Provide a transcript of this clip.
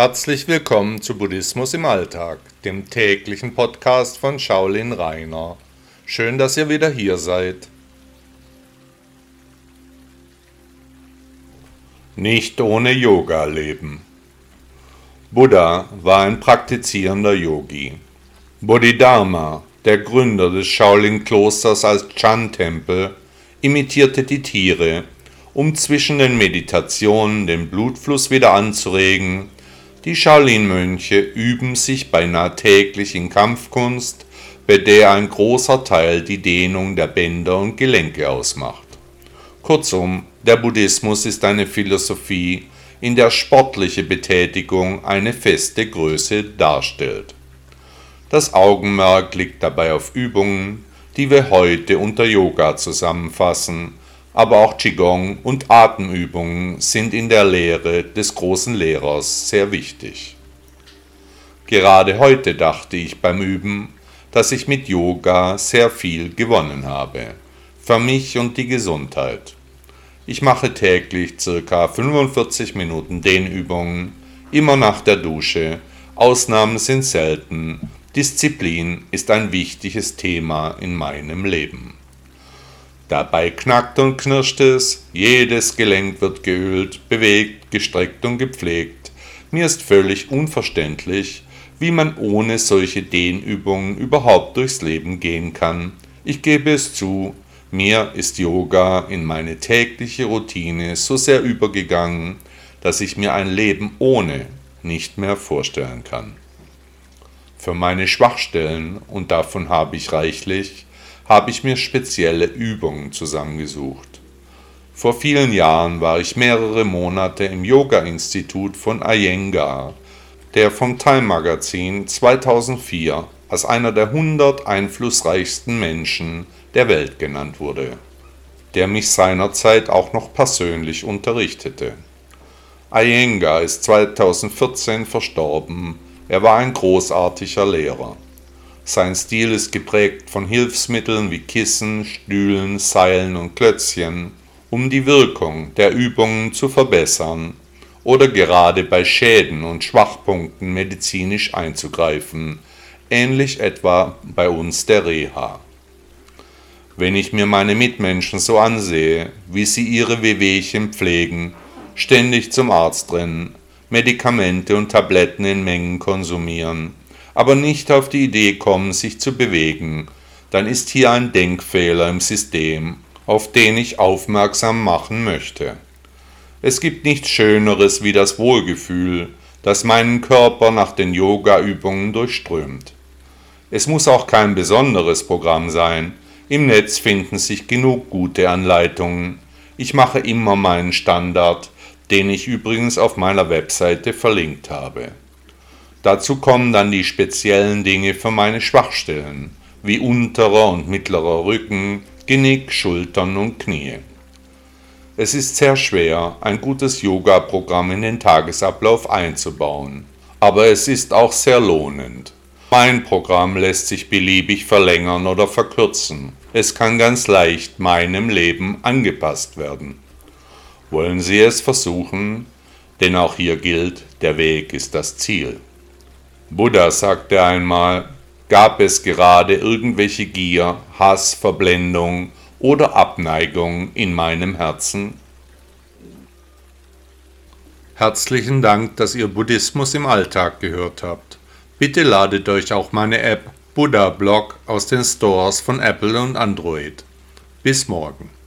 Herzlich willkommen zu Buddhismus im Alltag, dem täglichen Podcast von Shaolin Rainer. Schön, dass ihr wieder hier seid. Nicht ohne Yoga leben. Buddha war ein praktizierender Yogi. Bodhidharma, der Gründer des Shaolin-Klosters als Chan-Tempel, imitierte die Tiere, um zwischen den Meditationen den Blutfluss wieder anzuregen. Die Shaolin-Mönche üben sich beinahe täglich in Kampfkunst, bei der ein großer Teil die Dehnung der Bänder und Gelenke ausmacht. Kurzum, der Buddhismus ist eine Philosophie, in der sportliche Betätigung eine feste Größe darstellt. Das Augenmerk liegt dabei auf Übungen, die wir heute unter Yoga zusammenfassen, aber auch Qigong und Atemübungen sind in der Lehre des großen Lehrers sehr wichtig. Gerade heute dachte ich beim Üben, dass ich mit Yoga sehr viel gewonnen habe, für mich und die Gesundheit. Ich mache täglich ca. 45 Minuten Dehnübungen, immer nach der Dusche. Ausnahmen sind selten. Disziplin ist ein wichtiges Thema in meinem Leben. Dabei knackt und knirscht es, jedes Gelenk wird geölt, bewegt, gestreckt und gepflegt. Mir ist völlig unverständlich, wie man ohne solche Dehnübungen überhaupt durchs Leben gehen kann. Ich gebe es zu, mir ist Yoga in meine tägliche Routine so sehr übergegangen, dass ich mir ein Leben ohne nicht mehr vorstellen kann. Für meine Schwachstellen, und davon habe ich reichlich, habe ich mir spezielle Übungen zusammengesucht. Vor vielen Jahren war ich mehrere Monate im Yoga-Institut von Iyengar, der vom Time Magazin 2004 als einer der 100 einflussreichsten Menschen der Welt genannt wurde, der mich seinerzeit auch noch persönlich unterrichtete. Iyengar ist 2014 verstorben, er war ein großartiger Lehrer. Sein Stil ist geprägt von Hilfsmitteln wie Kissen, Stühlen, Seilen und Klötzchen, um die Wirkung der Übungen zu verbessern oder gerade bei Schäden und Schwachpunkten medizinisch einzugreifen, ähnlich etwa bei uns der Reha. Wenn ich mir meine Mitmenschen so ansehe, wie sie ihre Wehwehchen pflegen, ständig zum Arzt rennen, Medikamente und Tabletten in Mengen konsumieren, aber nicht auf die Idee kommen, sich zu bewegen, dann ist hier ein Denkfehler im System, auf den ich aufmerksam machen möchte. Es gibt nichts Schöneres wie das Wohlgefühl, das meinen Körper nach den Yoga-Übungen durchströmt. Es muss auch kein besonderes Programm sein, im Netz finden sich genug gute Anleitungen. Ich mache immer meinen Standard, den ich übrigens auf meiner Webseite verlinkt habe. Dazu kommen dann die speziellen Dinge für meine Schwachstellen, wie unterer und mittlerer Rücken, Genick, Schultern und Knie. Es ist sehr schwer, ein gutes Yoga-Programm in den Tagesablauf einzubauen, aber es ist auch sehr lohnend. Mein Programm lässt sich beliebig verlängern oder verkürzen. Es kann ganz leicht meinem Leben angepasst werden. Wollen Sie es versuchen? Denn auch hier gilt, der Weg ist das Ziel. Buddha sagte einmal, gab es gerade irgendwelche Gier, Hass, Verblendung oder Abneigung in meinem Herzen? Herzlichen Dank, dass ihr Buddhismus im Alltag gehört habt. Bitte ladet euch auch meine App Buddha Blog aus den Stores von Apple und Android. Bis morgen.